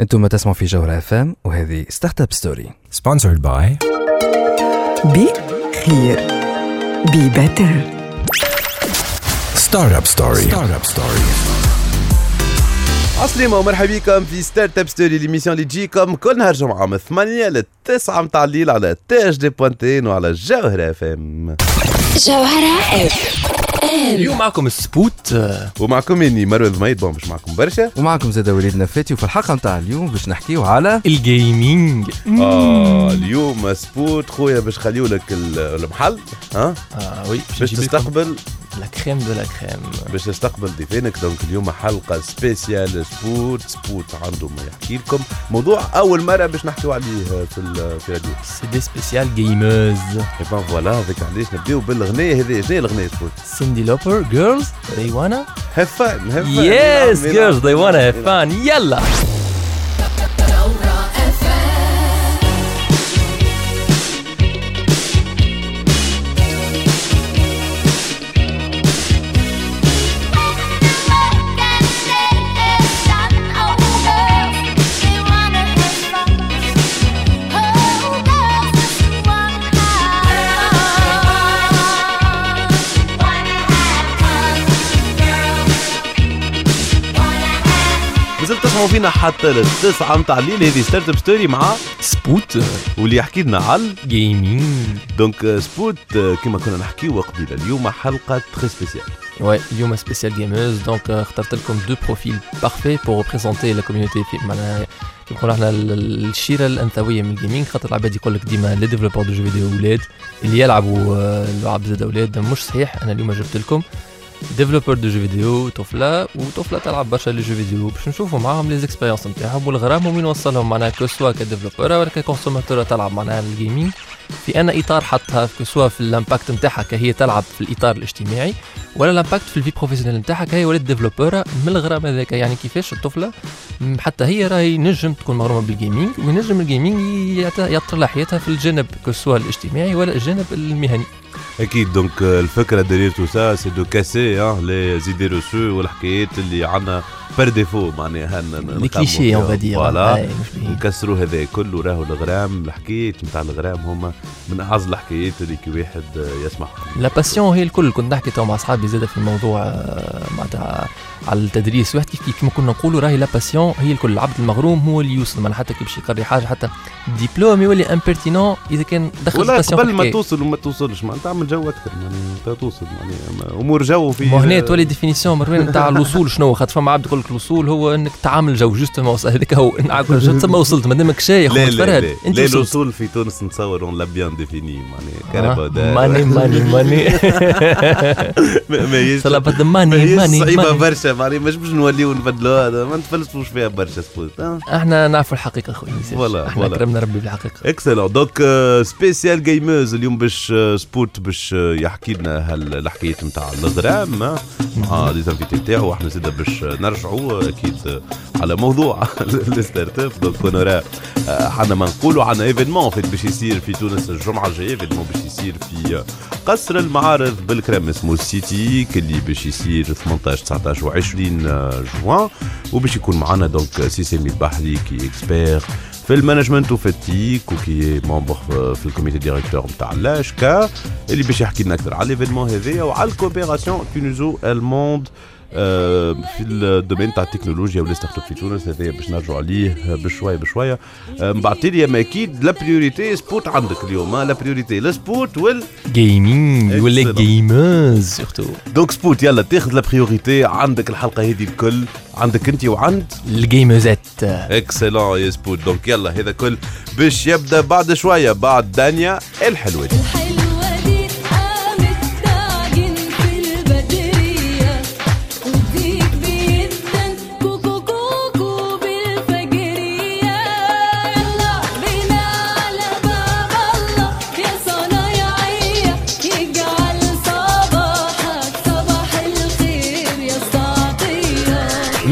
أنتم تسمعوا في جوهرة اف ام وهذه Startup Story Sponsored by بي خير be better Startup Story. Startup Story. عسلامة ومرحبا بكم في Startup Story l'émission اللي تجيكم كل نهار جمعة من 8 ل 9 متاع الليل على THD point tn وعلى جوهرة اف ام جوهرة اف اليوم معكم السبوت ومعكم إني مروان ضميد bon مش معكم برشا. ومعكم زاد وليد نفاتي وفي الحلقة متاع اليوم باش نحكيو على ال gaming آه اليوم سبوت خويا باش خليو لك ال- المحل ها؟ آه oui باش تستقبل la crème de la crème باش تستقبل ضيفينك donc اليوم حلقة spéciale سبوت سبوت عنده ما يحكي لكم. موضوع أول مرة باش نحكيو عليه في في الراديو. c'est des spécial gamers et bon voilà هذاك علاش نبدأو بالغنية. هذه شنو هي الغنية سبوت؟ سيندي لوبر جيرلز they wanna هاف فان هاف فان yes girls they wanna have fun. يلا. تسمعوا فينا حتى للتسعة متاع الليل. هذه Startup Story مع سبوت واللي يحكي لنا على gaming donc آه، سبوت آه، كما كنا نحكيو قبيلة اليوم حلقة très spéciale Ouais, اليوم spécial gamers donc اخترت لكم deux profils parfaits pour représenter la community في معناها كيما نقولوا إحنا ال- ال- الشيرة الأنثوية من ال gaming خاطر العباد يقول لك ديما les développeurs de jeux vidéo أولاد اللي يلعبوا آه، لعب زاد أولاد مش صحيح. أنا اليوم جبت لكم développeur de jeux vidéo طفله وطفله تلعب برشا les jeux vidéo باش نشوفوا معاهم les expériences نتاعهم والغرام وين وصلهم معناها que ce soit ك développeur ولا ك consommateur تلعب معناها ال gaming في أنا اطار حطها que ce soit في ال impact نتاعها كهي تلعب في الاطار الاجتماعي ولا ال impact في ال vie professionnelle نتاعها كهي ولات ديفلوبورة من الغرام هذاك يعني كيفاش الطفله حتى هي راهي نجم تكون مغرومه بال gaming وينجم ال gaming يطر لحيتها في الجانب que ce soit الاجتماعي ولا الجانب المهني أكيد donc الفكرة derrière tout ça c'est de casser les idées reçues والحكايات اللي عندنا par défaut معناها نخمموا cliché. on va dire voilà نكسروا هذا كله راهو الغرام الحكايات نتاع الغرام هما من أعز الحكايات اللي كي واحد يسمعهم la passion هي الكل كنت نحكي تو مع أصحابي زادة في الموضوع آه، معناتها على التدريس واحد كيف كيف كما كنا نقولوا راهي la passion هي الكل العبد المغروم هو اللي يوصل معناها حتى كي باش يقري حاجة حتى ديبلوم يولي امبيرتينون إذا كان دخل ولا قبل ما. توصل وما توصلش معناتها تعمل جو أكثر معناها توصل معناها أمور جو في هنا تولي ديفينيسيون مروان نتاع الوصول شنو؟ خاطر فما عبد يقول لك الوصول هو إنك تعامل جو جوستومون هذاك هو نعرف شو تسمى وصلت ما دامك شايخ لا لا لا. أنت لا الوصول في تونس نتصور اون لا بيان ديفيني معناها. ماني ماني ماني. ما ما هيش صلا بد ما ماني هيش ماني صعيبة ماني. برشا معناها مش باش نوليو نبدلوا هذا ما نتفلسفوش فيها برشا سبوت آه. إحنا نعرف الحقيقة خويا ما. voilà، إحنا. كرمنا ربي بالحقيقة. excellent donc spécial gamers اليوم باش آه، سبوت باش آه، يحكي لنا الحكايات نتاع الغرام آه، مع les invités تاعو وإحنا زيدا باش آه، نرجعوا آه، أكيد على موضوع ال startup donc كنا حنا ما نقولوا عن événement فيت باش يصير في تونس الجمعة الجاية. événement باش يصير في قصر المعارض بالكرام اسمه السيتي اللي باش يصير 18 19 و20 جوان. وباش يكون معنا donc سيسيمي البحري كي expert في ال management وفي ال tech وكي membre في ال comité directeur نتاع لاشكا اللي باش يحكي لنا أكثر على ال événement هذايا وعلى ال coopération tuniso-allemande في ال domaine تاع التكنولوجيا وال startup في تونس هذايا باش نرجعوا عليه بشوية بشوية. آه، بعد لي اما أكيد la priorité سبوت عندك اليوم la priorité السبوت وال gaming ولا Excellent. gamers surtout donc سبوت يلا تاخذ la priorité عندك الحلقة هذه الكل عندك أنت وعند الجيمرزات excellent يا سبوت donc يلا هذا كل باش يبدأ بعد شوية بعد دانيا الحلوة.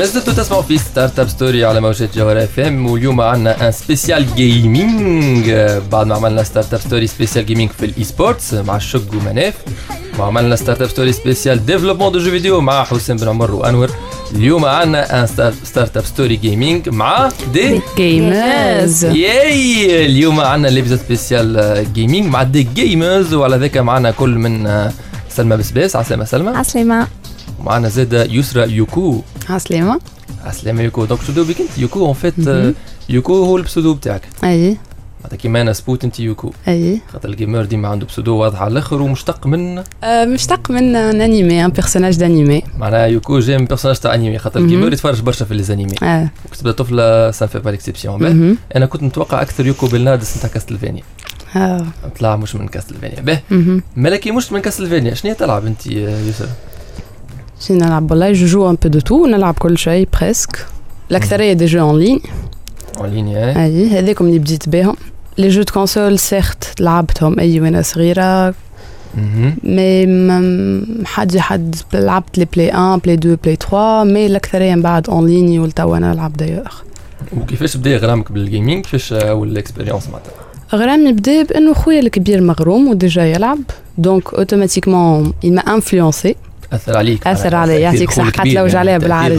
ما زلتوا تسمعوا في Startup Story على موجات جوهر اف ام واليوم عندنا un spécial gaming بعد ما عملنا Startup Story spécial gaming في ال e-sports مع الشق ومناف وعملنا Startup Story spécial développement de jeux vidéo مع حسين بن عمر وأنور اليوم عندنا un Startup Story gaming مع des gamers ياي اليوم عندنا l'épisode spécial gaming مع des gamers وعلى ذاك معنا كل من آه، سلمى بسباس. عسلامة سلمى. عسلامة. ومعنا زاد يسرا يوكو. عسلامة عسلامة يوكو. donc شو دوبك انت يوكو en fait مهم. يوكو هو ال pseudo بتاعك. أي. معناتها كيما أنا سبوت أنت يوكو. أي. خاطر ال gamer ديما عنده pseudo واضح على الآخر ومشتق من آه، مشتق من un animé un personnage d'animé معناها يوكو جاي من personnage تاع animé خاطر. ال gamer يتفرج برشا في les animés آه. وكتبدا طفلة ça ne fait pas l'exception. أنا كنت متوقع أكثر يوكو بالنادس نتاع Castlevania آه. طلع مش من Castlevania باهي. ملكي مش من كاستلفانيا شنو تلعب أنت يا يوسف؟ شي نلعب والله je joue un peu de tout نلعب كل شيء presque الاكثريه des jeux en ligne en ligne اي هذاكم اللي بديت بهم les jeux de console certes لعبتهم اي وأنا صغيره مهم. mais م- حد حد لعبت les Play 1 Play 2 Play 3 mais الاكثريه من بعد en ligne ولتوا أنا نلعب دايوغ وكيفاش بدا غرامك بال gaming كيفاش اول expérience معناتها غرامي بدا بانه خويا الكبير مغروم و déjà يلعب donc automatiquement il m'a influencé. اثر عليك. أثر معناتها علي، يعطيك الكبير تلوج عليها تأثير بالعربي.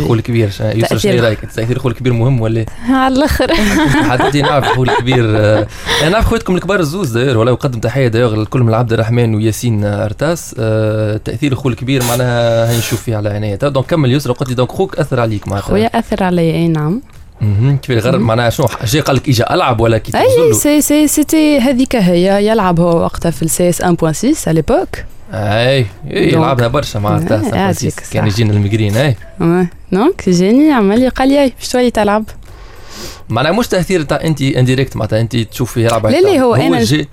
شا- يوسف تأثير- شنو رأيك؟ تأثير اخوه الكبير مهم ولا؟ على الأخر. حتى نعرف اخوه الكبير آه، أنا نعرف خواتكم الكبار الزوز داير ولا يقدم تحية داير لكل من عبد الرحمن وياسين أرتاس. آه، تأثير اخوه الكبير معناها نشوف فيه على تو دونك كمل يسرا قلت لي دونك خوك أثر عليك معناتها. خويا أثر علي أي نعم. كيف الغرب مهم. معناها شنو؟ جاي قال لك إجا ألعب ولا كي أي؟ سي سي سيتي هذيك هي يلعب هو وقتها في السي اس 1.6 على ليبوك اي اي دونك. لعبها برشا فرانسيس. كان. يجينا المجرين اي دونك جاني عمل لي قال لي باش تولي تلعب معناها مش تاثير تاع انت انديريكت معناتها انت تشوف فيه يلعب لا، لا، هو أنا- جي.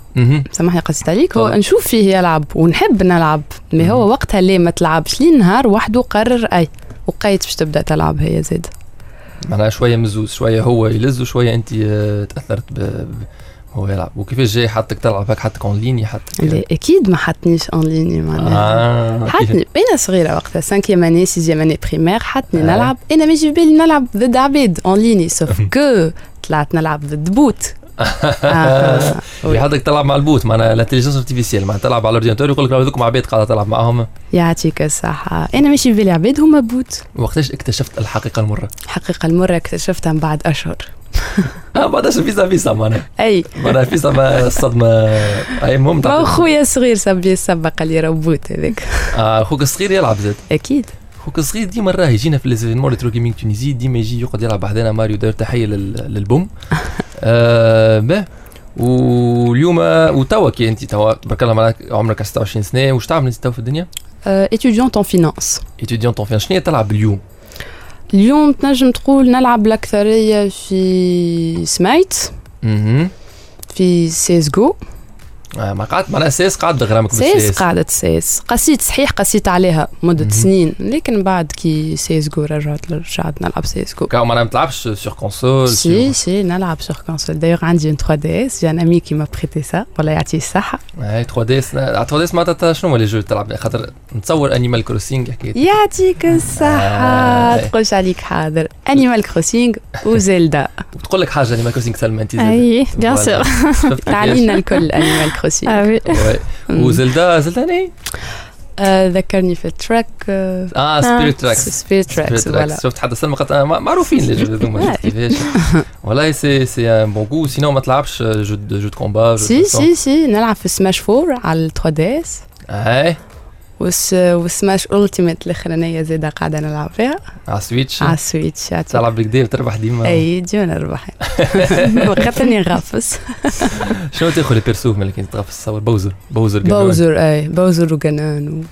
سامحني قصيت عليك هو. نشوف فيه يلعب ونحب نلعب mais هو. وقتها ليه ما تلعبش لي نهار وحده قرر اي وقيت باش تبدا تلعب هي زاد معناها شوية مزوز شوية هو يلز وشويه انت تاثرت ب... هو يلعب وكيفاش جاي حطك تلعب هيك حطك en ligne حطك لا أكيد ما حطنيش en ligne معناها آه كيف- حطني أنا صغيره وقتها 5 année 6 année primaire حطني آه. نلعب أنا ما في بالي نلعب ضد عباد en ligne sauf que طلعت نلعب ضد bot آه. يحطك تلعب مع ال bot معناها ال intelligence artificielle معناها تلعب على ال ordinateur يقول لك هذوكم عباد قاعدة تلعب معاهم يعطيك الصحة أنا ماشي في بالي عباد هما bot وقتاش اكتشفت الحقيقة المره حقيقة المرة اكتشفتها من بعد أشهر آه بعدش فيزا فيزا معناها أي معناها فيزا ما الصدمه اي المهم ما خويا صغير سبي قال لي راه bot هذاك آه، أخوك الصغير يلعب زاد أكيد خوك الصغير ديما راه يجينا في les événements Retro Gaming Tunisie ديما يجي يقعد يلعب بحذانا ماريو داير تحيه لل- للبوم آه باه واليوم وتوا كي انت توا تبارك الله معناك عمرك 26 سنه واش تعمل انت توا في الدنيا؟ étudiante en finance. étudiante شنو هي تلعب اليوم؟ اليوم تنجم تقول نلعب الأكثرية في سمايت أها في CS GO. آه ما قعدت معناها CS قعد غرامك CS بالسيس قاعدة سيس قسيت صحيح قسيت عليها مدة. سنين. لكن بعد كي CS GO رجعت رجعت نلعب CS GO. كاو معناها ما تلعبش sur console si si نلعب sur console d'ailleurs عندي une 3DS j'ai un ami qui m'a prêté ça والله يعطيه الصحة اي 3 دي اس 3 دي اس معناتها شنو هو les jeux تلعب؟ خاطر نتصور Animal Crossing حكيت يعطيك الصحة. تقولش عليك حاضر. Animal Crossing و Zelda وتقول لك حاجة Animal Crossing سلمى أنت. eh bien. sûr؟ تعلينا الكل Animal Crossing ah oui Ouais. و Zelda Zelda ني آه، ذكرني في ال Tracks آه Spirit Tracks Spirit Tracks شفت حتى سلمى قالت معروفين les jeux هذوما كيفاش والله c'est c'est un bon jeu sinon ما تلعبش jeux jeux combat si si si نلعب في سماش 4 على ال 3DS اي وس و Smash Ultimate الاخرانيه زاده قاعدة نلعب فيها؟ على Switch على ال Switch يعطيك. تلعب بالكدا تربح ديما. أي ديما نربح. وقتني نغفص شنو تأخذ les persos ملي كنت تغفص تصور Bowser Bowser. Bowser أي Bowser و Ganon.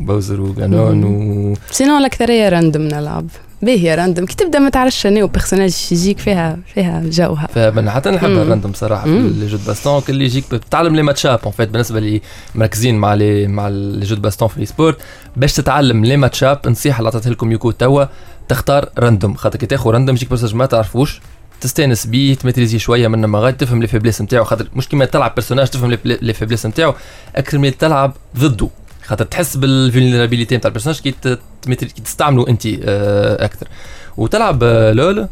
Bowser و Ganon و sinon الأكثرية random نلعب؟ باهية random كي تبدا ما تعرفش شنو personnage يجيك فيها فيها جوها. فمن حتى نحب. ال random صراحة في. les jeux baston اللي يجيك تتعلم les match-ups en fait بالنسبة لي مركزين مع les مع les jeux baston في ال esport باش تتعلم les match-ups نصيحة اللي عطيتها لكم يوكو توا تختار random خاطر كي تاخذ random يجيك personnage ما تعرفوش تستأنس بيه تماتريزي شوية من ما غادي تفهم les faiblesses نتاعو. خاطر مش كيما تلعب personnage تفهم les faiblesses نتاعو أكثر من تلعب ضده. خاطر تحس بال vulnérabilité نتاع ال personnage كي تستعملوا انت آه، أكثر. وتلعب آه، LoL؟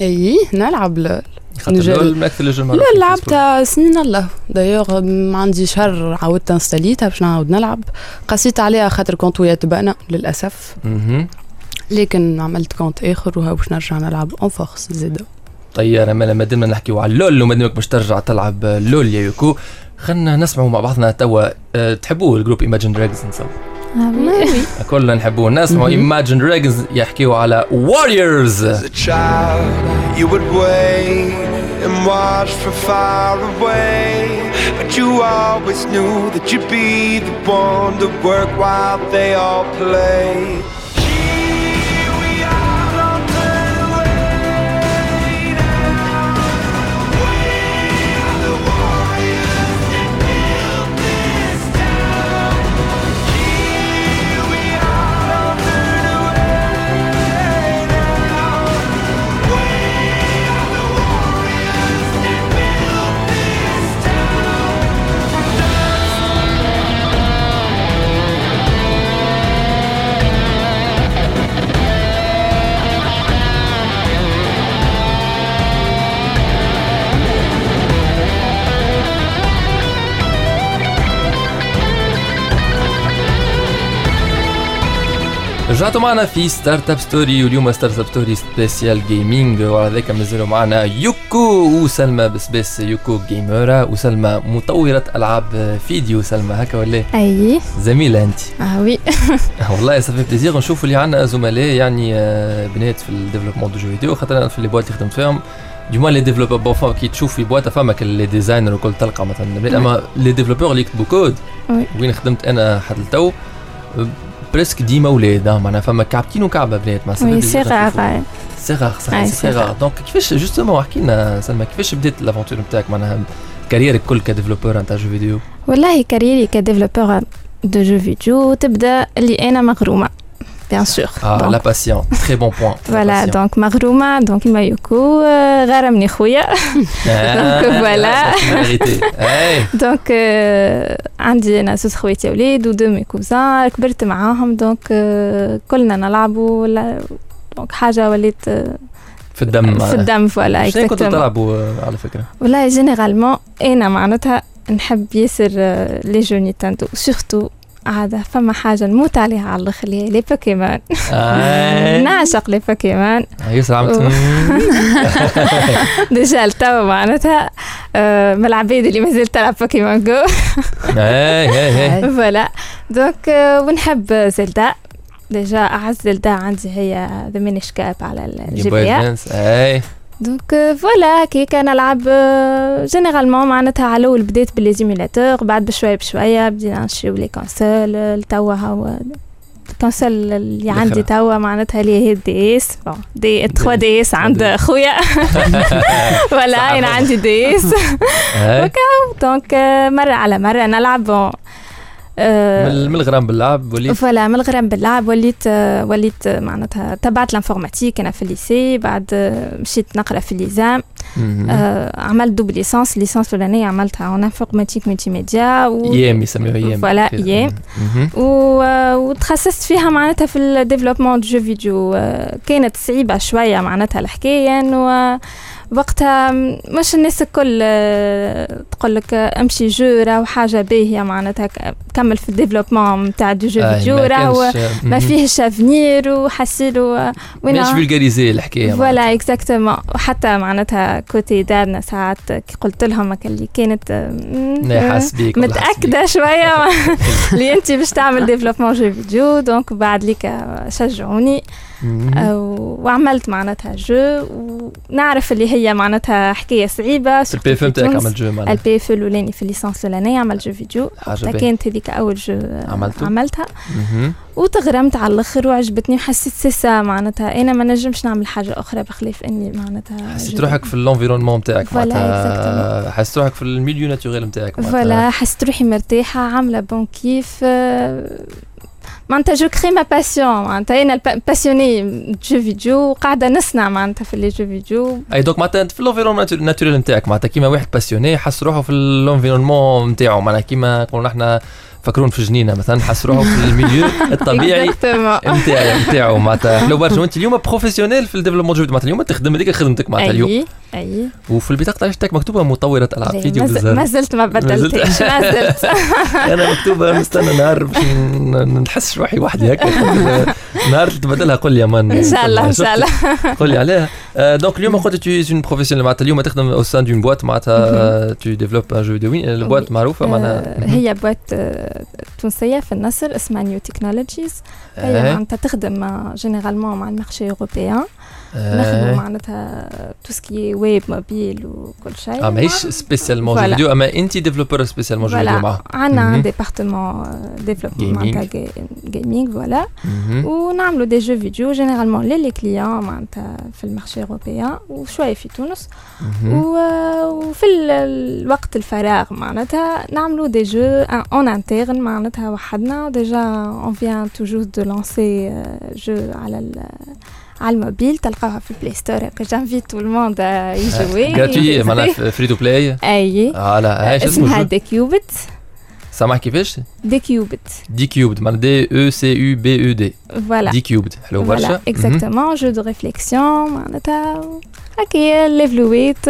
إي نلعب LoL. خاطر نجرب. لا لعبتها سنين الله. دايوغ عندي شهر عاودت انستاليتها باش نعاود نلعب. قسيت عليها خاطر كنت ويا تبعنا للأسف. لكن عملت compte آخر وها باش نرجع نلعب en force زيدا طيارة ما ما دمنا نحكيو على ال LoL وما دامك باش ترجع تلعب LoL يا يوكو. خلينا نسمعوا مع بعضنا توا أه، تحبوا ال groupe Imagine Dragons نسوا كلنا نحبوه نسمعوا Imagine Dragons يحكيوا على Warriors As a child, you would wait and watch from far away. But you always knew that you'd be the one to work while they all play. رجعتوا معنا في Startup Story واليوم Startup Story spécial gaming وعلى ذلك مازالوا معنا يوكو وسلمى بسبيس يوكو جيمرة وسلمى مطورة العاب فيديو سلمى هكا ولا اي زميلة انت آه وي والله صافي plaisir نشوف اللي عندنا زملاء يعني بنات في ال développement de jeux vidéo خاطر أنا في لي اللي خدمت فيهم ديما les développeurs bon فما كي تشوف في بواتا فما les designers وكل تلقى مثلا اما les développeurs اللي يكتبوا كود Oui. وين خدمت أنا حد التو presque ديما ولاد معناها فما كعبتين وكعبه بنات oui c'est rare c'est rare صحيح c'est rare. Donc كيفاش justement احكي لنا سلمى كيفاش بديت l'aventure نتاعك معناها carrière ك كل ك développeur نتاع jeux vidéo والله carrière ي ك développeur de jeux vidéo تبدا اللي أنا مغرومه bien sûr آه la passion très bon point voilà donc مغرومه donc كيما يوكو آه، غرمني خويا Ah, Donc, voilà. اي donc آه، عندي أنا زوز خواتي ولاد و deux mes cousins كبرت معاهم donc آه، كلنا نلعبوا ولا- donc حاجة وليت آه، في الدم في الدم voilà شنو كنتوا exactement. تلعبوا آه، على فكره؟ والله généralement أنا معناتها نحب ياسر آه، les jeux Nintendo surtout عادة فما حاجة نموت عليها على الآخر اللي هي les Pokémon آه. نعشق les Pokémon ياسر عملت. ديجا لتوا معناتها. آه، من العباد اللي مازال تلعب بوكيمون جو. اي اي اي فوالا. دونك آه، ونحب زلدا. ديجا أعز زلدا عندي هي ذا مينيش كاب على الجي بي دونك فوالا كيك نلعب جينيرالمون معناتها على الأول بديت بالليزيميلاتور بعد بشويه بشويه بدينا نشريو لي كونسول توا هو الكونسول اللي عندي. توا معناتها اللي هي دي اس DS 3DS عند خويا ولا أنا عندي DS donc مره على مره نلعب من من الغرام باللعب وليت voilà من الغرام باللعب وليت آه، وليت آه، معناتها تبعت l'informatique أنا في ال lycée بعد آه، مشيت نقرأ في ال ISAMM. آه، عملت double licence ال licence الاولانيه عملتها en informatique multimédia و... IM يسميوها IM voilà،. آه، وتخصصت فيها معناتها في ال développement de jeux vidéo آه، كانت صعيبة شوية معناتها الحكاية إنه وقتها مش الناس الكل آه، تقول لك آه، امشي jeux راهو حاجة باهية معناتها كمل في ال développement نتاع de jeux آي، فيديو ما راهو ما. فيهش avenir وحسيلو ماهيش vulgarisée الحكاية voilà Exactement وحتى معناتها côté دارنا ساعات كي قلت لهم اللي كانت آه،. متأكدة شوية اللي انت باش تعمل développement jeux vidéo donc بعد ليك شجعوني. آه، وعملت معناتها jeu ونعرف اللي هي معناتها حكاية صعيبة ال PFE تاعك عملت jeu معناها؟ ال PFE الأولاني في ال licence الاولانيه عملت jeu vidéo. كانت هذيك أول jeu عملته؟ عملتها. وتغرمت على الآخر وعجبتني وحسيت سيسا معناتها أنا ما نجمش نعمل حاجة أخرى بخلاف إني معناتها حسيت روحك في ال environnement تاعك voilà، معناتها. حسيت روحك في ال milieu naturel نتاعك معناتها. voilà حسيت روحي مرتاحة عاملة بون كيف. معناتها je crée ma passion معناتها أنا passionnée jeux vidéo قاعدة نصنع معناتها في les jeux vidéo. أي donc معناتها في ال environnement naturel نتاعك معناتها كيما واحد passionné حس روحه في ال environnement نتاعو معناتها كيما نقولوا إحنا فكرون في جنينة مثلا حس روحه في ال milieu الطبيعي. نتاعي نتاعو معناتها حلو برشا وانت اليوم professionnelle في ال développement jeux معناتها اليوم تخدم هذيك خدمتك معناتها اليوم. أي وفي البطاقة تاعك تاعك مكتوبة مطورة ألعاب لا، فيديو par hasard ما زلت ما بدلتش ما زلت. أنا مكتوبة نستنى نهار باش نحس روحي وحدي هكا. نهار تبدلها قول لي يا مان. إن شاء الله إن شاء الله. قول لي عليها. آه، دونك اليوم قلت تو اون بروفيسيونيل معناتها اليوم تخدم أو سان دون بوات معناتها تو ديفلوب ان جو فيديو وين البوات معروفة آه، معناها هي بوات آه، تونسيه في النصر اسمها نيو تكنولوجيز هي آه، معناتها تخدم جينيرالمون مع المارشي اوروبيان آه. نخدموا معناتها تو سكي ويب موبيل وكل شيء آه ماهيش سبيسيالمون جو Voilà. فيديو اما انت développeur spécialement jeux vidéo voilà معاه عندنا مهم. Un département développement Gaming. معناتها gaming voilà مهم. ونعملوا des jeux vidéo généralement ل les clients معناتها في ال marché européen وشويه في تونس مهم. و- وفي ال- الوقت الفراغ معناتها نعملوا des jeux en interne معناتها وحدنا déjà on vient tout juste de lancer jeu على ال- على الموبيل تلقاوها في ال Play Store. جانفيت تو الموند يجوي جراتوي معناها فري تو بلاي اي إيش اسمها اسمه دي كيوبت سامع كيفاش دي كيوبت دي كيوبد معناها دي أو سي يو بي أو دي فوالا دي كيوبد حلو برشا فوالا مهم. اكزاكتومون جو دو ريفليكسيون معناتها هكايا ليفلويت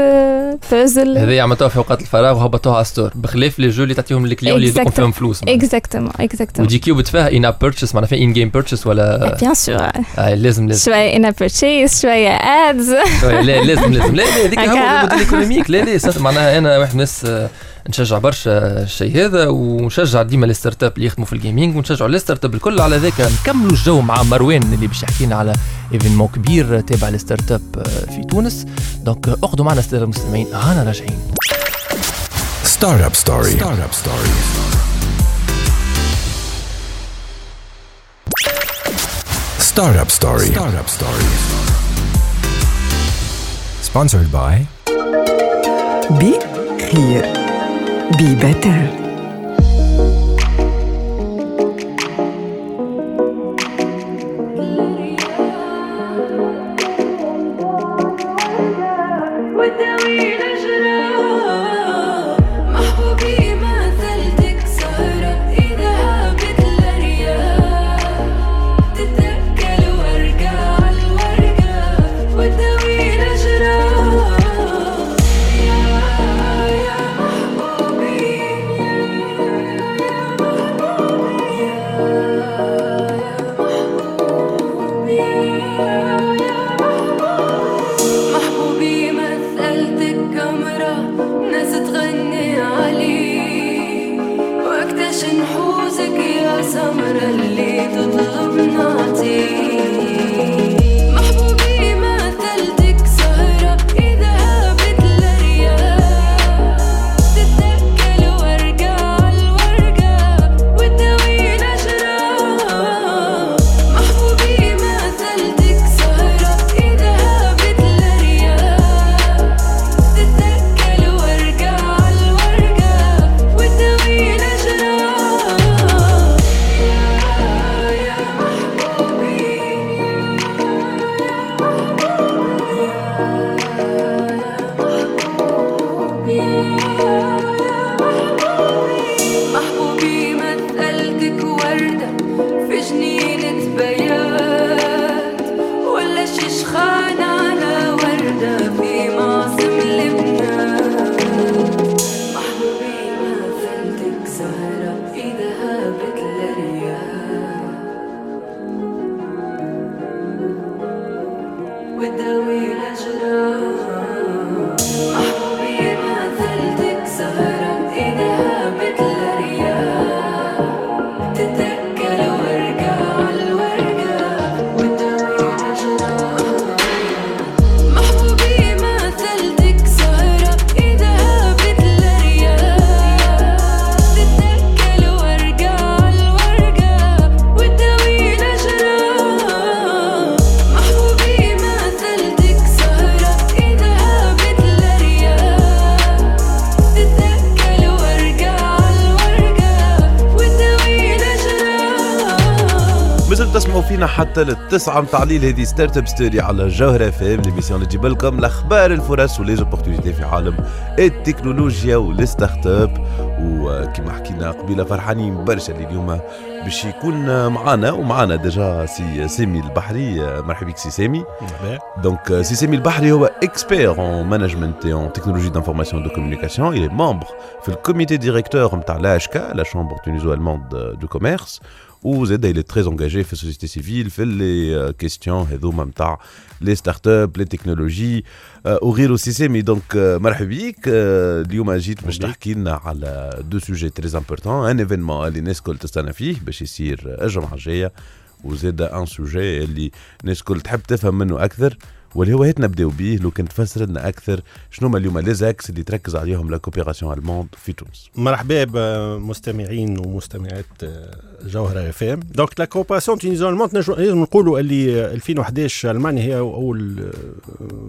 بازل هذه عملتوها في اوقات الفراغ وهبطوها على ستور بخلاف لي جو اللي تعطيهم للكليون اللي يذوقوا Exactement. فيهم فلوس معناها. اكزاكتومون اكزاكتومون ودي كيوبد فيها ان اب بيرتشيس معناها فيها ان جيم بيرتشيس ولا بيان سور آه لازم لازم شوية in-app purchase شوية ads شوية، لا لازم لازم لا لا هذيك هو هكا. ال modèle économique لا لا صح، معناها أنا واحد من الناس آه، نشجع برشا الشيء هذا ونشجع ديما les startups اللي يخدموا في ال gaming ونشجعوا les startups الكل على ذاك نكملوا الجو مع مروان اللي باش يحكي لنا على événement كبير تابع les startups في تونس donc اخذوا معنا الساده المستمعين هانا راجعين Startup Story. Startup Story. Startup Story. Startup Story. Sponsored by بي خير بي للتسعة متاع الليل هذه Start-up Story على جوهرة FM l'émission اللي تجيب لكم الأخبار الفرص و les opportunités في عالم التكنولوجيا وال start-up وكما حكينا قبيلة فرحانين برشا اللي اليوم باش يكون معانا ومعانا déjà سي سامي البحري مرحبا بك سي سامي donc سي سامي البحري هو expert en technologie d'information et de communication. Il est membre في ال comité directeur نتاع l'AHK, la chambre tuniso-allemande du commerce. وزاد il est très engagé في ال société civile في les questions هذوما نتاع les start-up les technologies وغيره سي سامي donc مرحبا بيك آه، اليوم جيت باش تحكي لنا على deux sujets très importants un événement اللي الناس الكل تستنى فيه باش يصير الجمعه الجايه وزاد un sujet اللي الناس الكل تحب تفهم منه أكثر واللي هو هات نبداو بيه لو كان تفسر لنا أكثر. شنو هما اليوم les axes اللي تركز عليهم la coopération allemande في تونس؟ مرحبا بمستمعين ومستمعات جوهرة FM. donc la coopération tuniso-allemande نجم نقولوا اللي 2011 المانيا هي أول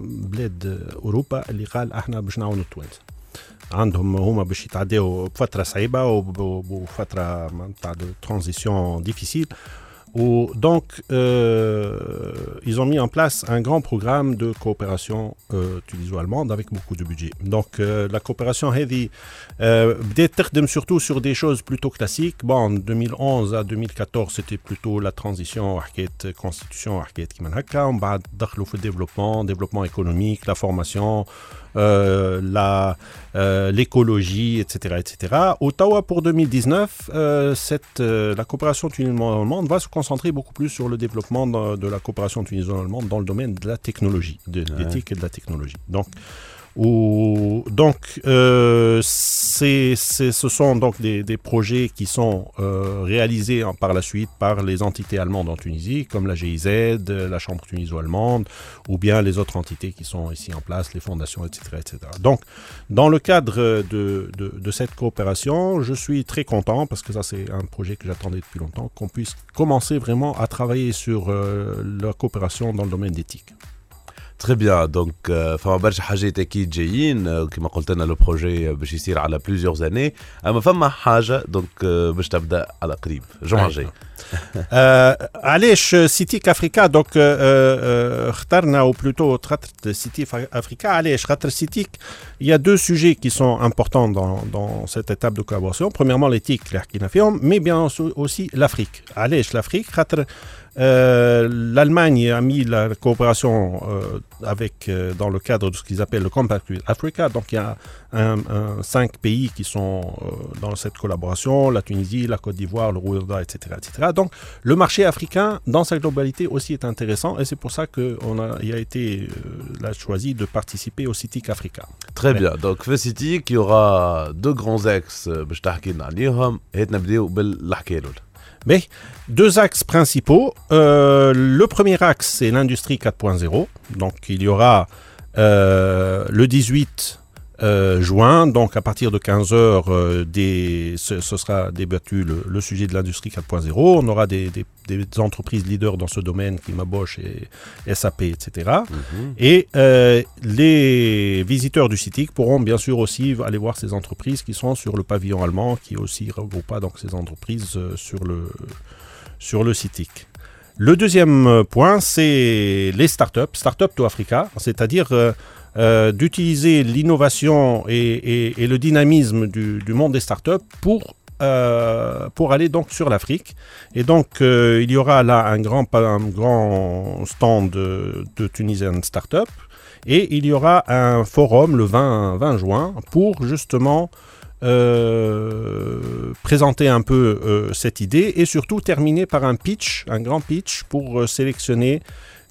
بلاد أوروبا اللي قال أحنا باش نعاونوا التوانسة. عندهم هما باش يتعداو بفترة صعيبة وفترة نتاع transition difficile Où, donc, euh, ils ont mis en place un grand programme de coopération euh, tuniso-allemande avec beaucoup de budget. Donc, euh, la coopération Hedi euh, surtout sur des choses plutôt classiques. Bon, en 2011 à 2014, c'était plutôt la transition, la constitution, qui On va le développement, développement économique, la formation, la, euh, l'écologie, etc., etc. Ottawa, pour 2019, euh, cette, euh, la coopération tuniso-allemande va se concentrer beaucoup plus sur le développement de, de la coopération tuniso-allemande dans le domaine de la technologie, de l'éthique et de la technologie. Donc, donc euh, ce sont donc des, projets qui sont euh, réalisés par la suite par les entités allemandes en Tunisie, comme la GIZ, la Chambre tuniso-allemande, ou bien les autres entités qui sont ici en place, les fondations, etc. etc. Donc, dans le cadre de cette coopération, je suis très content, parce que ça c'est un projet que j'attendais depuis longtemps, qu'on puisse commencer vraiment à travailler sur euh, la coopération dans le domaine d'éthique. très bien donc فما برشا حاجات أكيد جايين كما قلت لنا le projet باش يصير على plusieurs années اما فما حاجة donc باش تبدا على قريب الجمعه. الجايه آه علاش سيتيك افريكا دونك آه آه اخترنا ou plutôt خاطر سيتيك افريكا علاش خاطر سيتيك il y a deux sujets qui sont importants dans, dans cette étape de collaboration premièrement l'éthique اللي حكينا فيهم mais bien sûr aussi l'Afrique علاش l'Afrique خاطر euh, l'Allemagne a mis la coopération euh, avec euh, dans le cadre de ce qu'ils appellent le Compact with Africa donc il y a un, un- cinq pays qui sont euh, dans cette collaboration la Tunisie la Côte d'Ivoire le Rwanda etc etc Donc, le marché africain, dans sa globalité aussi, est intéressant et c'est pour ça qu'on a, a été euh, choisi de participer au CITIC Africa. Très bien. Donc, au CITIC, il y aura deux grands axes. Euh, Mais deux axes principaux. Euh, le premier axe, c'est l'industrie 4.0. Donc, il y aura euh, le 18 euh, juin, donc à partir de 15 heures, euh, des, ce, ce sera débattu le, le sujet de l'industrie 4.0. On aura des, des- des entreprises leaders dans ce domaine, Klima Bosch et SAP, etc. Et euh, les visiteurs du CITIC pourront bien sûr aussi aller voir ces entreprises qui sont sur le pavillon allemand, qui aussi regroupa donc ces entreprises sur le, sur le CITIC. Le deuxième point, c'est les startups, Startup to Africa, c'est-à-dire euh, d'utiliser l'innovation et, le dynamisme du, monde des startups pour euh, pour aller donc sur l'Afrique. Et donc, euh, il y aura là un grand, un grand stand de, de Tunisian Startup. Et il y aura un forum le 20, 20 juin pour justement présenter un peu cette idée et surtout terminer par un pitch, un grand pitch pour sélectionner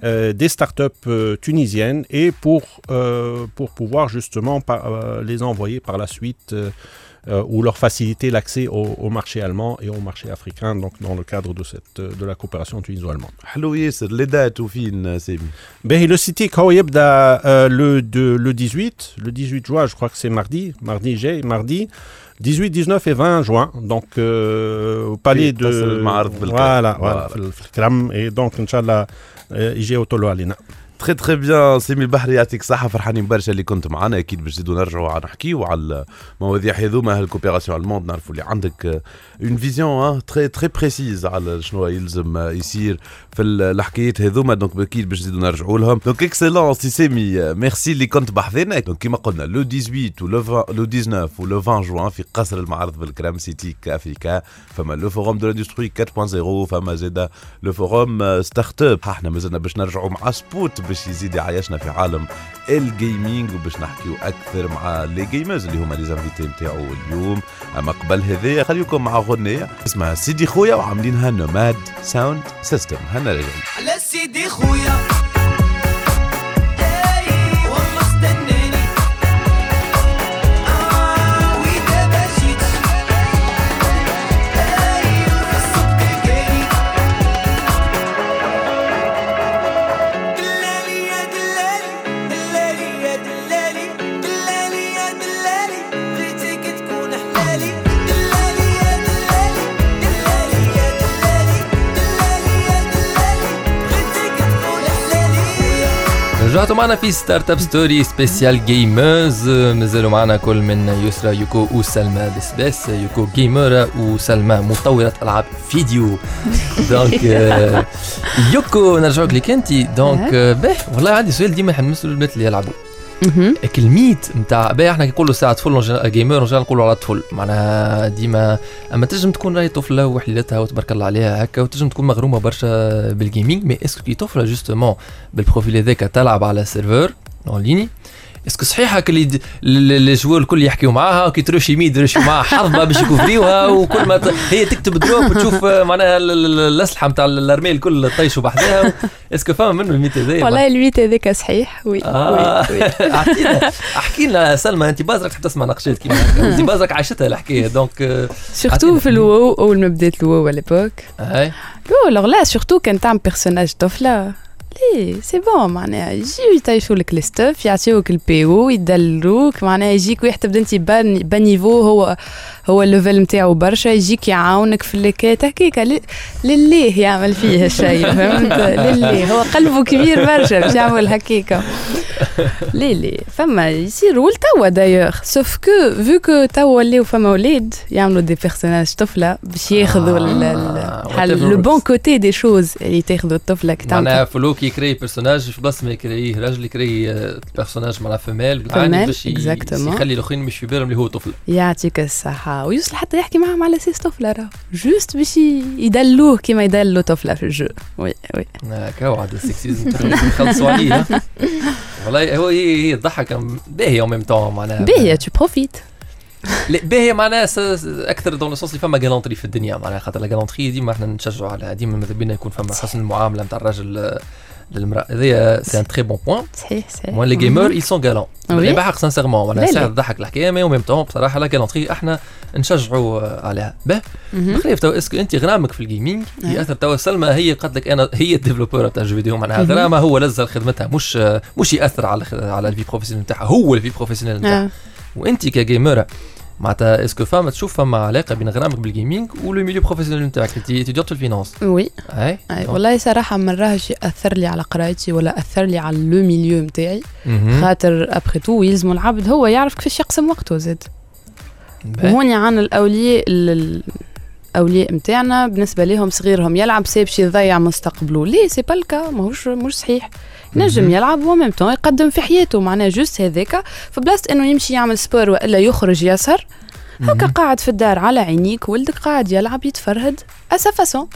euh, des startups euh, tunisiennes et pour, euh, pour pouvoir justement par, euh, les envoyer par la suite euh, ou leur faciliter l'accès au, au, marché allemand et au marché africain, donc dans le cadre de, cette, de la coopération tuniso-allemande. Ben, le CITIC, le, de, le 18, le 18 juin, je crois que c'est mardi, mardi j'ai, mardi. 18, 19 et 20 juin, donc euh, au palais de. Voilà, voilà. Et donc, Inch'Allah, euh, يجي يوصلوا علينا. très très bien سيمي البحري يعطيك صحة فرحانين برشا اللي كنت معنا أكيد باش نزيدو نرجعوا نحكيو على المواضيع هذوما ال coopération allemande نعرفوا اللي عندك une vision très très précise على شنو يلزم آه، يصير في ال- الحكايات هذوما. donc أكيد باش نزيدو نرجعوا لهم. donc excellent سي سيمي ميرسي اللي كنت بحذانا donc كيما قلنا le 18 و le 20 le 19 و le 20 جوان في قصر المعرض بالكرام CITIC Africa فما le forum de l'industrie 4.0 فما زادا le forum start-up إحنا مازلنا باش نرجعوا مع spot باش يزيد يعيشنا في عالم ال gaming وباش نحكيو أكثر مع les gamers اللي هما les invités نتاعو اليوم. أما قبل هذايا خليكم مع غنية اسمها سيدي خويا وعاملينها Nomad Sound System هنا رجل على سيدي خويا. رجعتوا معنا في Start-up Story spécial gamers مازالوا معنا كل من يسرا يوكو وسلمى بسباس يوكو جيمرة وسلمى مطورة العاب فيديو donc يوكو نرجعوك لك انت donc باهي والله عندي سؤال ديما نحبسوا البنات اللي يلعبوا mythe. ال mythe نتاع باهي إحنا كي نقولوا ساعه طفل gamer رجال نقولوا على طفل معناها ديما اما تنجم تكون راهي طفله وحليلتها وتبارك الله عليها هكا وتنجم تكون مغرومه برشا بال gaming mais est-ce que كي طفله justement بالبروفيل هذاك تلعب على سيرفر اون ليني اسكو صحيح هكا اللي د- ال- ال- الجوار الكل يحكيو معاها وكي تروش يمين يرشوا معاها حربة باش يكوفريوها وكل ما ت... هي تكتب دروب وتشوف آه، معناها ال- ال- الأسلحة نتاع الأرمية الكل طيشوا بحذاها. اسكو فاهم منه الميت هذايا. والله الميت هذاك صحيح. وي آه. وي, وي. اعطينا أحكي لنا سلمى أنت بازرك تحب تسمع نقشات كيما أنت بازرك عايشتها الحكاية دونك آه، سورتو في الواو أول ما بدأت الواو على ليبوك هاي لا لا سورتو كان تعمل بيرسوناج طفلة. ليه سي بون معناها يجيو يطيشوا لك الستاف يعطيوك البي أو يدلروك معناها يجيك واحد تبدا انت بان بان نيفو هو هو الليفل نتاعو برشا يجيك يعاونك في الليكات هكاك ل- لليه يعمل فيه الشيء فهمت لليه هو قلبه كبير برشا باش يعمل هكاك ليه ليه فما يصير ولتوا دايوغ سوف كو فو كو توا ولاو فما ولاد يعملوا دي بيرسوناج طفله باش ياخذوا لو بون كوتي دي شوز اللي تاخذوا الطفله كي معناها تعمل فلوك يكري بيرسوناج في بلاصه ما يكريه راجل يكري بيرسوناج فمال، بالعاني باش. يخلي الاخرين مش في بالهم اللي هو طفل يعطيك الصحة ويوصل حتى يحكي معهم على سيس طفلة راه جوست باش يدلوه كيما يدلوا طفلة في الجو وي وي هكا وعد السكسيزم يخلصوا عليه. والله هو هي هي تضحك باهيه اون ميم طون معناها باهية تو بروفيت لا باهيه معناها أكثر دون السونس اللي فما جالونتري في الدنيا معناها خاطر لا جالونتري ديما إحنا نشجعوا عليها. ديما ماذا بينا يكون فما حسن المعاملة نتاع الراجل للمرأة هذايا سي ان تري بون بوان صحيح صحيح موا لي جيمر ils sont galants Oui. اللي بحق سانسيرمون بلي. ساعه تضحك الحكاية مي ميم طون بصراحة لا جالونتري إحنا نشجعوا آه، عليها به. بخلاف تو اسكو انت غرامك في الجيمنج أه. يأثر تو سلمى هي قالت لك أنا هي الديفلوبور تاع الجو فيديو معناها مهم. غرامة هو لزل خدمتها مش آه، مش يأثر على على الفي بروفيسيونيل نتاعها هو الفي بروفيسيونيل نتاعها آه. وانت كجيمر معناتها اسكو فما تشوف فما علاقه بين غرامك بالجيمنج ولو ميليو بروفيسيونيل نتاعك انت تدير في الفينانس وي اي والله صراحة ما راهش يأثر لي على قرايتي ولا أثر لي على le milieu نتاعي. خاطر ابخي تو يلزم العبد هو يعرف كيفاش يقسم وقته زاد. وهوني عن الاولياء ال- الاولياء نتاعنا بالنسبة لهم صغيرهم يلعب c'est باش يضيع مستقبله ليه c'est pas le cas ماهوش مش صحيح نجم. يلعب و même temps يقدم في حياته. معناها juste هذاك فبلاصه إنه يمشي يعمل sport وإلا يخرج يسهر هكا. قاعد في الدار على عينيك ولدك قاعد يلعب يتفرهد à sa façon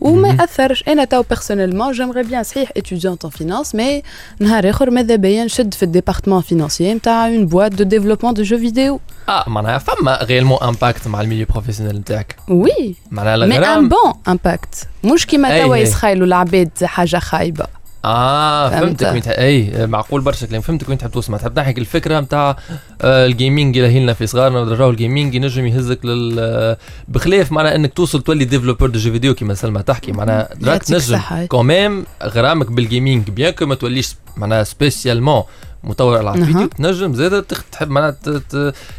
وما. يأثرش. أنا تو personnellement j'aimerais bien صحيح étudiante en finance mais نهار آخر ماذا بيا نشد في ال département financier نتاع une boîte de développement de jeux vidéo آه معناها فما réellement impact مع ال milieu professionnel نتاعك. oui. معناها مي ان بون امباكت مش كيما توا. يسخايلوا العباد حاجة خايبة. آه فهمت. فهمتك وين أي معقول برشا كلام. فهمتك وين تحب توصل تحب تضحك الفكرة نتاع آه ال gaming اللي لنا في صغارنا راهو ال gaming ينجم يهزك لل آه، بخلاف معناها إنك توصل تولي développeur de jeux vidéo كيما سلمى تحكي. معناها راك تنجم. quand même غرامك بال gaming bien que ما توليش معناها spécialement مطور العاب أها. فيديو تنجم زاد تحب معناها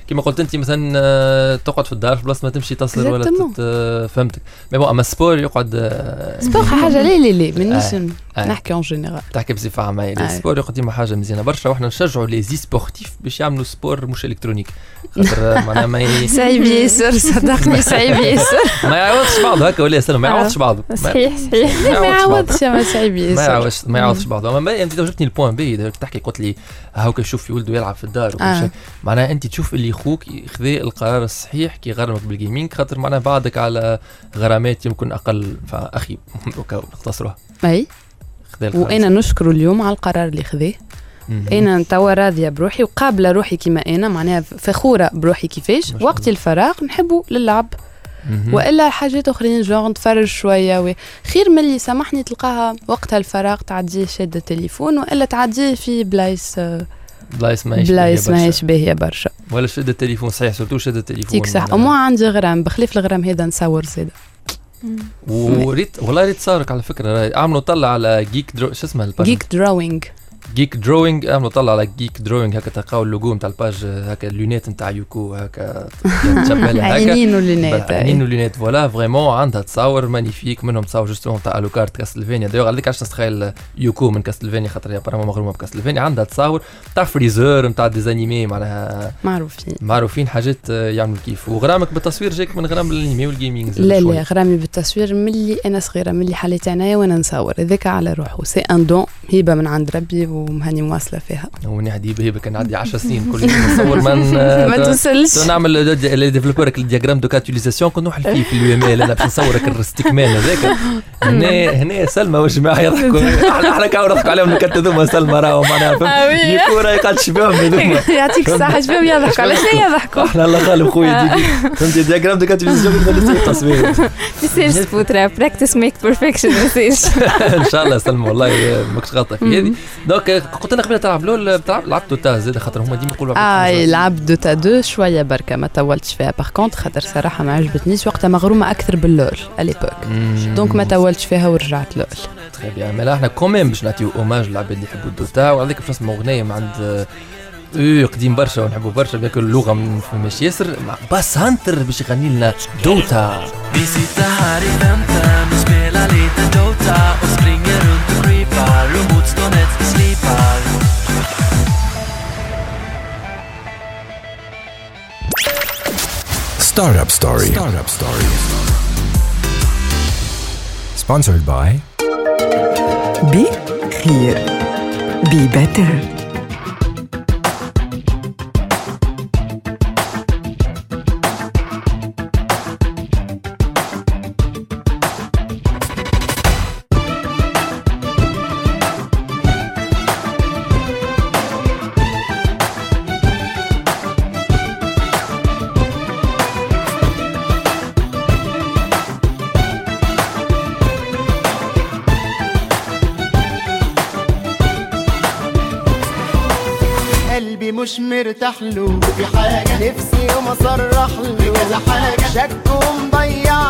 كيما قلت أنت مثلا آه، تقعد في الدار في بلاصة ما تمشي تصل ولا. تت- فهمتك mais bon أما sport يقعد آه، sport حاجة لا لا لا مانيش آه. آه. نحكي en général تحكي بصفه عامه آه. ال sport قديما حاجة مزيانة برشا وإحنا نشجعوا les sportifs باش يعملوا sport مش électronique خاطر معناها ما. صعيب ياسر صدقني صعيب ياسر ما يعوضش بعضه هكا ولا سلام ما يعوضش بعضه ما- صحيح صحيح ما ما يعوضش بعضه. ما صعيب ما ياسر يعوضش ما يعوضش بعضه أما أنت جبتني البوان بي تحكي قلت لي هاكا شوف في ولده يلعب في الدار وكل آه. شيء. معناها أنت تشوف اللي خوك خذا القرار الصحيح كي يغرمك بالجيمنج خاطر معناها بعدك على غرامات يمكن أقل. فأخي اوكا نختصروها أي. وأنا نشكر اليوم على القرار اللي خذاه. أنا توا راضية بروحي وقابلة روحي كيما أنا معناها فخورة بروحي كيفاش. وقت الفراغ نحبه للعب. وإلا حاجات أخرين جونغ نتفرج شوية و... خير من اللي سامحني تلقاها وقتها الفراغ تعديه شاده التليفون وإلا تعديه في بلايص بلايص ماهيش بلايص ماهيش. باهيه برشا. ولا شد التليفون صحيح سورتو شد التليفون. تيك صح. معناها. وما عندي غرام بخلاف الغرام هذا نصور زيد. وريت والله ريت صارك على فكرة. راهي. اعملوا طلع على جيك درو شو اسمها جيك دراوينج جيك دروينج اعملوا طلع على جيك دروينج هكا تلقاو اللوجو نتاع الباج هكا اللونات نتاع يوكو هكا تشبه لها هكا. عينين ولينات عينين ولينات فوالا فريمون عندها تصاور مانيفيك منهم تصاور جوستومون تاع الوكارت كاستلفينيا. دايوغ عليك علاش نتخيل يوكو من كاستلفينيا؟ خاطر هي برامون مغرومة بكاستلفينيا. عندها تصاور تاع فريزور نتاع ديزانيمي معناها معروفين. معروفين حاجات يعملوا كيف. وغرامك بالتصوير جاك من غرام الانمي والجيمنج لا. لا غرامي بالتصوير ملي أنا صغيرة ملي حليت عنايا وأنا نصور. هذاك على روحه. سي ان دون هبة من عند ربي ومهني مواصلة فيها. هو نهدي بهيبه كان عندي 10 سنين كل يوم نصور من ما توصلش. نعمل لي ديفلوبرك الدياجرام دو كاتيليزاسيون كنت نوحل فيه في اليو ام ال أنا باش نصورك الاستكمال هذاك. هنا هنا سلمى وجماعه يضحكوا إحنا أحنا كاو نضحكوا عليهم الكت هذوما سلمى راهو معناها آه، فهمت راهي قاعد تشبههم هذوما. يعطيك الصحة شباب يضحكوا. على شنو يضحكوا. أحنا الله غالب خويا ديدي فهمتي؟ دياجرام دو كاتيليزاسيون كنت نسيت التصوير. يصيرش تفوت براكتس ميك بيرفكشن ما إن شاء الله سلمى والله ماكش غلطة في هذه. دونك قلت لنا قبل تلعب لول بتلعب لعبت دوتا زاد خاطر هما ديما يقولوا آه لعب دوتا دو شوية بركة ما طولتش فيها. باغ كونت خاطر صراحة ما عجبتنيش وقتها مغرومة أكثر باللول اليبوك دونك ما طولتش فيها ورجعت لول. تخي بيان مي إحنا كوميم باش نعطيو اوماج للعباد اللي يحبوا الدوتا وعندك باش نسمعوا اغنيه من عند اوه قديم برشا ونحبوا برشا بياكل اللغة من مش ياسر مع باس هانتر باش يغني لنا دوتا. Vi Startup Story. Startup Story. Sponsored by Be Clear. Be Better. قلبي مش مرتاح له. في حاجة نفسي يوم اصرح له كذا حاجة. شك ومضيعني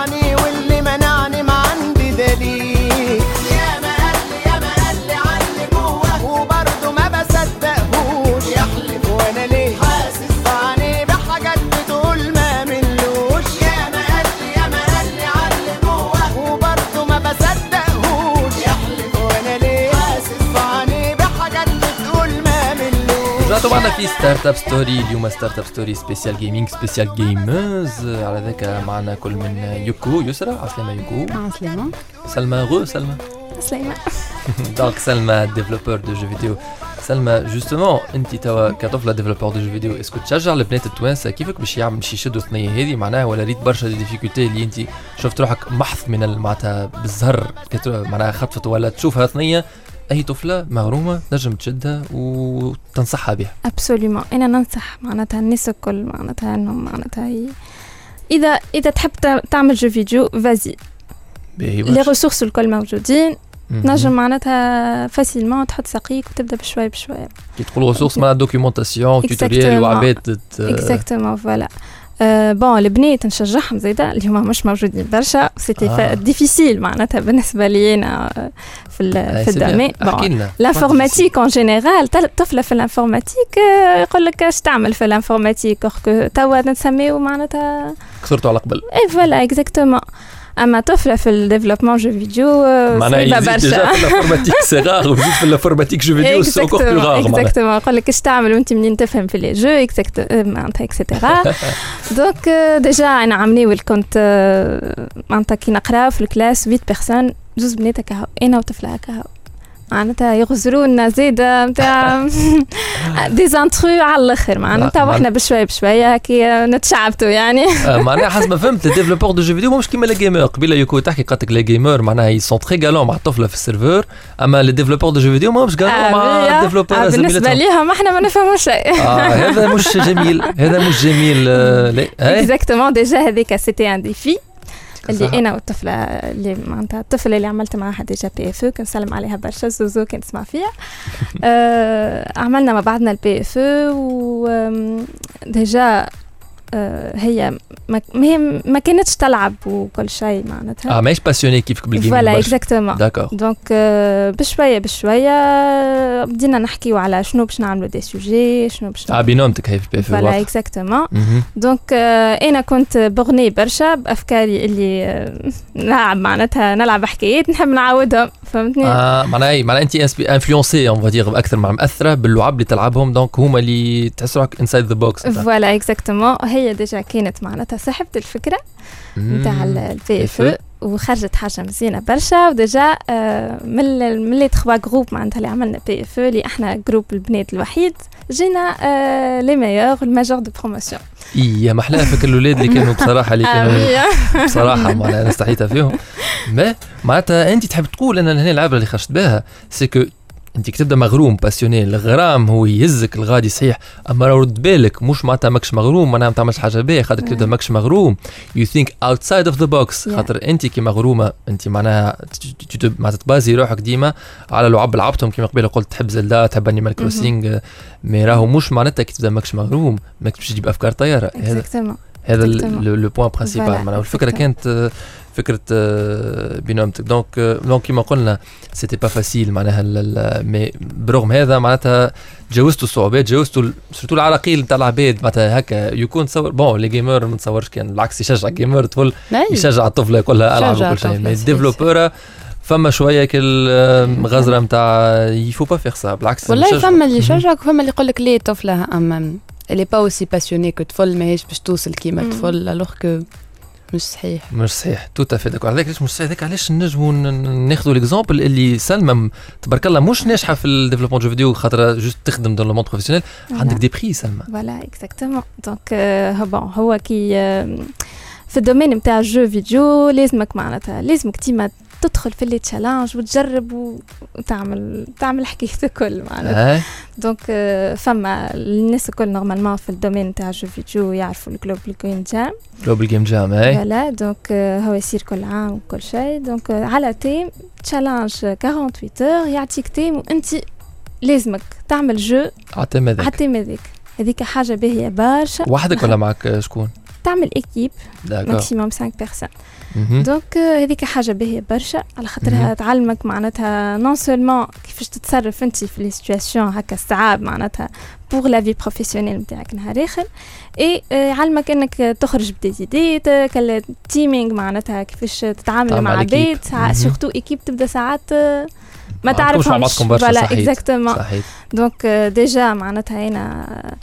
رجعتوا معنا في ستارت اب ستوري اليوم Startup Story spécial gaming spécial gamers على ذاك معنا كل من يوكو يسرى عسلامة يوكو عسلامة سلمى غو سلمى سليمة donc سلمى développeur de jeux vidéo سلمى justement انت توا كطفله développeur de jeux vidéo est-ce que تشجع البنات التوانسه كيفك باش يعمل باش يشدوا الثنيه هذه معناها ولا ريت برشا des difficultés اللي انت شفت روحك محظ من معناتها بالزهر معناها خطفت ولا تشوفها ثنيه اي طفلة مغرومة تنجم تشدها وتنصحها بها. absolument أنا ننصح معناتها الناس الكل معناتها انه معناتها ي- إذا إذا تحب تع- تعمل jeux vidéo vas-y les. ressources الكل موجودين. تنجم معناتها facilement تحط ساقيك وتبدأ بشوي بشوي كي تقول ressources مع documentation tutorial. وعباد exactement voilà bon البنات نشجعهم زيدا اللي هما مش موجودين برشا. c'était آه. difficile معناتها بالنسبة لي أنا آه، في ال- آه، في. الدومين. لنا. لانفورماتيك اون جينيرال طفلة في الانفورماتيك آه، يقول لك اش تعمل في الانفورماتيك توا نسميو معناتها. كثرتوا على قبل. اي فوالا اكزاكتومون أما طفلة في الديفلوبمون جو فيديو آه، معناها برشا. في الانفورماتيك سي غار ويزيد في الانفورماتيك جو فيديو سي انكور بلو معناها. اكزاكتومون يقول لك إيش تعمل وأنت منين تفهم في لي جو اكزاكت معناتها اكسيتيرا دونك ديجا أنا عاملين والكنت آه، معناتها كي نقرأ في الكلاس 8 بيرسون جوز بنات هكا أنا وطفله هكا معناتها يغزرونا زيادة نتاع دي زانترو على الآخر. معناتها مع- وإحنا بشوية بشوية هكي نتشعبتوا يعني. آه، معناها حسب ما فهمت الديفلوبور دو جو فيديو مش كيما لي جيمر قبيلة يكون تحكي قالت لك لي جيمر معناها يي سون تري غالون مع الطفلة في السيرفور. أما لي ديفلوبور دو جو فيديو ماهمش غالون مع آه، الديفلوبور آه، بالنسبة ليهم إحنا ما نفهموا شيء. هذا مش جميل هذا مش جميل لا إيه؟ اكزاكتومون ديجا هذيك سيتي ان ديفي. اللي أنا والطفلة اللي معناتها الطفلة اللي عملت معاها déjà PFE كنسلم عليها برشا زوزو كان تسمع فيها. آه عملنا مع بعضنا ال PFE و déjà آه هي ما هي ما كانتش تلعب وكل شيء معناتها. آه ماهيش passionnée كيفك بال gaming voilà. exactement d'accord donc آه، بشوية بشوية بدينا نحكيو على شنو باش نعملوا des sujets شنو باش آه بنومتك هي في بي voilà exactement. donc آه، أنا كنت بغني برشا بأفكاري اللي آه، نلعب معناتها نلعب حكايات نحب نعاودهم فهمتني؟ آه معناها إيه؟ معناها انت influencée on va dire أكثر مع مأثرة باللعب اللي تلعبهم donc هما اللي تحس روحك inside the box voilà exactement هي déjà كانت معناتها صاحبة الفكرة نتاع ال PFE. وخرجت حاجة مزيانة برشا. و déjà آه، من من les trois groupes معناتها اللي عملنا PFE اللي إحنا groupe البنات الوحيد جينا les meilleurs ال major de promotion إي ما احلاها فكر الاولاد اللي كانوا بصراحة اللي كانوا بصراحة معناها أنا استحيتها فيهم. ما معناتها أنت تحب تقول أن هنا العبرة اللي خرجت بها c'est que انت تبدا مغروم passionné الغرام هو يهزك الغادي صحيح. أما لو رد بالك مش معناتها ماكش مغروم معناها ما تعملش حاجة باهية خاطر تبدا ماكش مغروم. you think outside of the box. خاطر انت كي مغرومة انت معناها معناتها تبازي روحك ديما على لعب لعبتهم. كما قبيلة قلت تحب Zelda تحب Animal Crossing mais راهو مش معناتها كي تبدا ماكش مغروم ماكش باش تجيب أفكار طيارة. exactement هذا. le point principal Voilà, معناها الفكرة. كانت فكرة بنومتك. donc donc كيما قلنا c'était pas facile معناها mais برغم هذا معناتها تجاوزتوا الصعوبات تجاوزتوا surtout العراقيل نتاع العباد. معناتها هكا يكون تصور bon les gamers ما نتصورش كان بالعكس يشجع ال gamer طفل أي. يشجع الطفله يقول لها ألعب وكل شيء. mais صحيح، ال développeur فما شوية كل غزرة نتاع يفو با فيغ سا بالعكس والله. فما اللي يشجعك وفما اللي يقول لك ليه طفله اما اللي pas aussi passionnée que طفل ماهيش باش توصل كيما. طفل alors que مش صحيح مش صحيح tout à fait d'accord هذاك علاش مش صحيح هذاك علاش نجموا ن- ناخذوا l'exemple اللي سلمى تبارك الله مش ناجحه في ال développement jeux vidéo خاطر juste تخدم dans le monde professionnel عندك des prix سلمى voilà exactement donc bon هو كي في ال domaine نتاع ال jeux vidéo لازمك معناتها لازمك ديما تدخل في les challenges وتجرب وتعمل تعمل حكاية الكل معناتها. donc آه، فما الناس الكل normalement في ال domaine نتاع ال jeux vidéo يعرفوا ال Global Game Jam Global Game Jam اي voilà donc هو يصير كل عام وكل شيء. donc آه، على thème challenge 48 heures يعطيك thème وأنت لازمك تعمل jeu على thème هذاك حتى هذيك هذيك حاجة باهية برشا. وحدك ولا معك شكون؟ تعمل équipe maximum 5 personnes. donc آه، هذيك حاجة باهية برشا على. خاطرها تعلمك معناتها non seulement كيفاش تتصرف أنت في les situations هكا الصعاب معناتها pour la vie professionnelle نتاعك نهار آخر اي آه، يعلمك إنك تخرج ب des idées كال timing معناتها كيفاش تتعامل مع عباد. surtout équipe تبدأ ساعات آه، ما مع تعرفهمش. voilà exactement donc آه، déjà معناتها آه،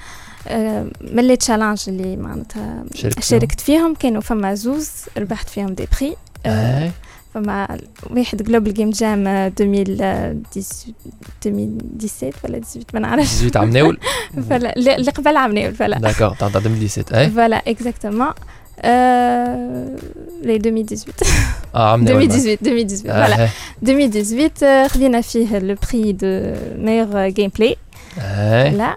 من les challenges اللي معناتها شاركت فيهم؟ شاركت فيهم كانوا فما زوز ربحت فيهم des prix. آه. فما واحد Global Game Jam 2017 ولا 18 ما نعرفش. 18 عام ناول؟ voilà لا، اللي قبل عام ناول voilà. d'accord تاع 2017 اي voilà exactement لي 2018 آه عام ناول 2018 2018 voilà آه. 2018 آه، خذينا فيه le prix du meilleur gameplay آه. لا. و-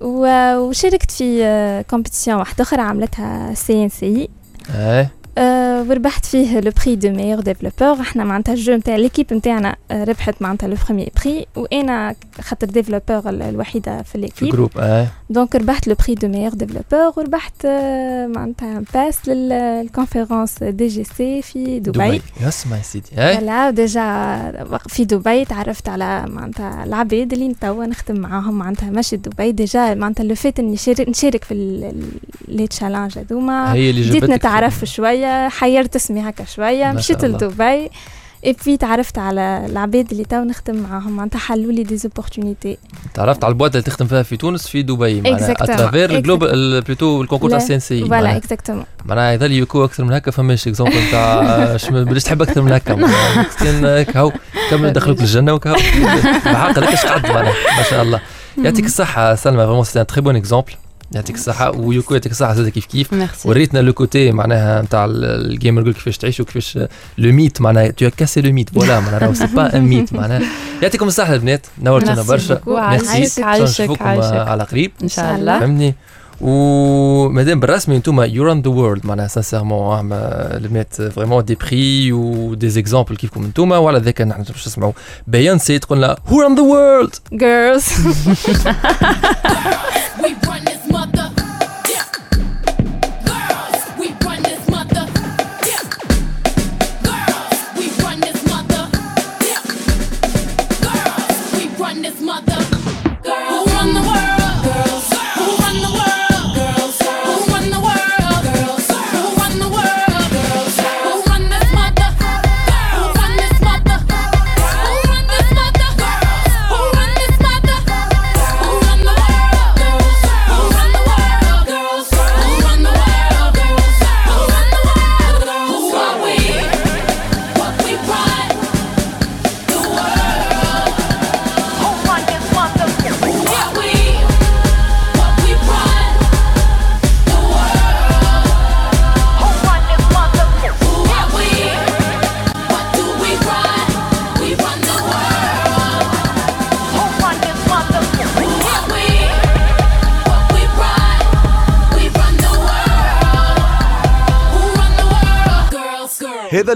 وشاركت في compétition واحدة أخرى عملتها CNC آه. آه، وربحت فيه le prix du meilleur développeur إحنا معناتها ال jeu نتاع l'équipe نتاعنا آه، ربحت معناتها le premier prix وأنا خاطر développeur ال- الوحيدة في في l'équipe ال groupe آه. donc ربحت le prix du meilleur développeur وربحت آه، معناتها pass لل conférence DGC في دبي, دبي. اسمع يا سيدي voilà déjà في دبي تعرفت على معناتها العباد اللي توا نخدم معاهم معناتها ماشي دبي. déjà معناتها le fait إني نشارك في les challenges هذوما. بديت نتعرف شوية. آه، حيرت اسمي هكا شوية مشيت. لدبي اي تعرفت على العباد اللي تو نخدم معاهم معناتها حلوا لي des opportunités تعرفت على ال boîte اللي تخدم فيها في تونس في دبي معناها. à travers ال Global plutôt ال concours تاع CNC voilà exactement معناها يظل يكو أكثر من هكا فماش exemple نتاع بلاش تحب أكثر من هكا هكا هو كمل ندخلوك للجنة وكا بحق هذاك اش قد معناها ما شاء الله. يعطيك الصحة سلمى vraiment c'est un très bon exemple يعطيك الصحة ويوكو يعطيك الصحة زاد كيف كيف. ميرسي. وريتنا le côté معناها نتاع ال gamer girl كيفاش تعيش وكيفاش le mythe معناها. tu casses le mythe voilà معناها راهو c'est pas un mythe معناها. يعطيكم الصحة البنات. نورتونا برشا. ميرسي عايشك، نشوفكم. على قريب إن شاء الله. فهمني ومادام بالرسمي أنتم you run the world معناها sincèrement البنات vraiment des prix و des exemples كيفكم أنتم وعلى ذاك نحن باش نسمعوا بيونسي تقول لنا هو اون ذا وورلد جيرلز fucked up.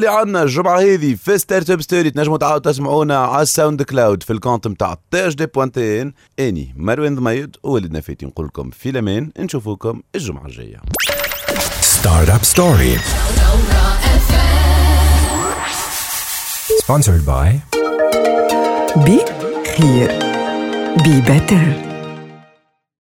اللي عندنا الجمعة هذه في Startup Story تنجموا تعاودوا تسمعونا على ال SoundCloud في ال compte نتاع THD point tn أني مروان ضميد وولدنا فاتي نقول لكم في الأمان. نشوفوكم الجمعة الجاية. Startup Story. Sponsored by be here be better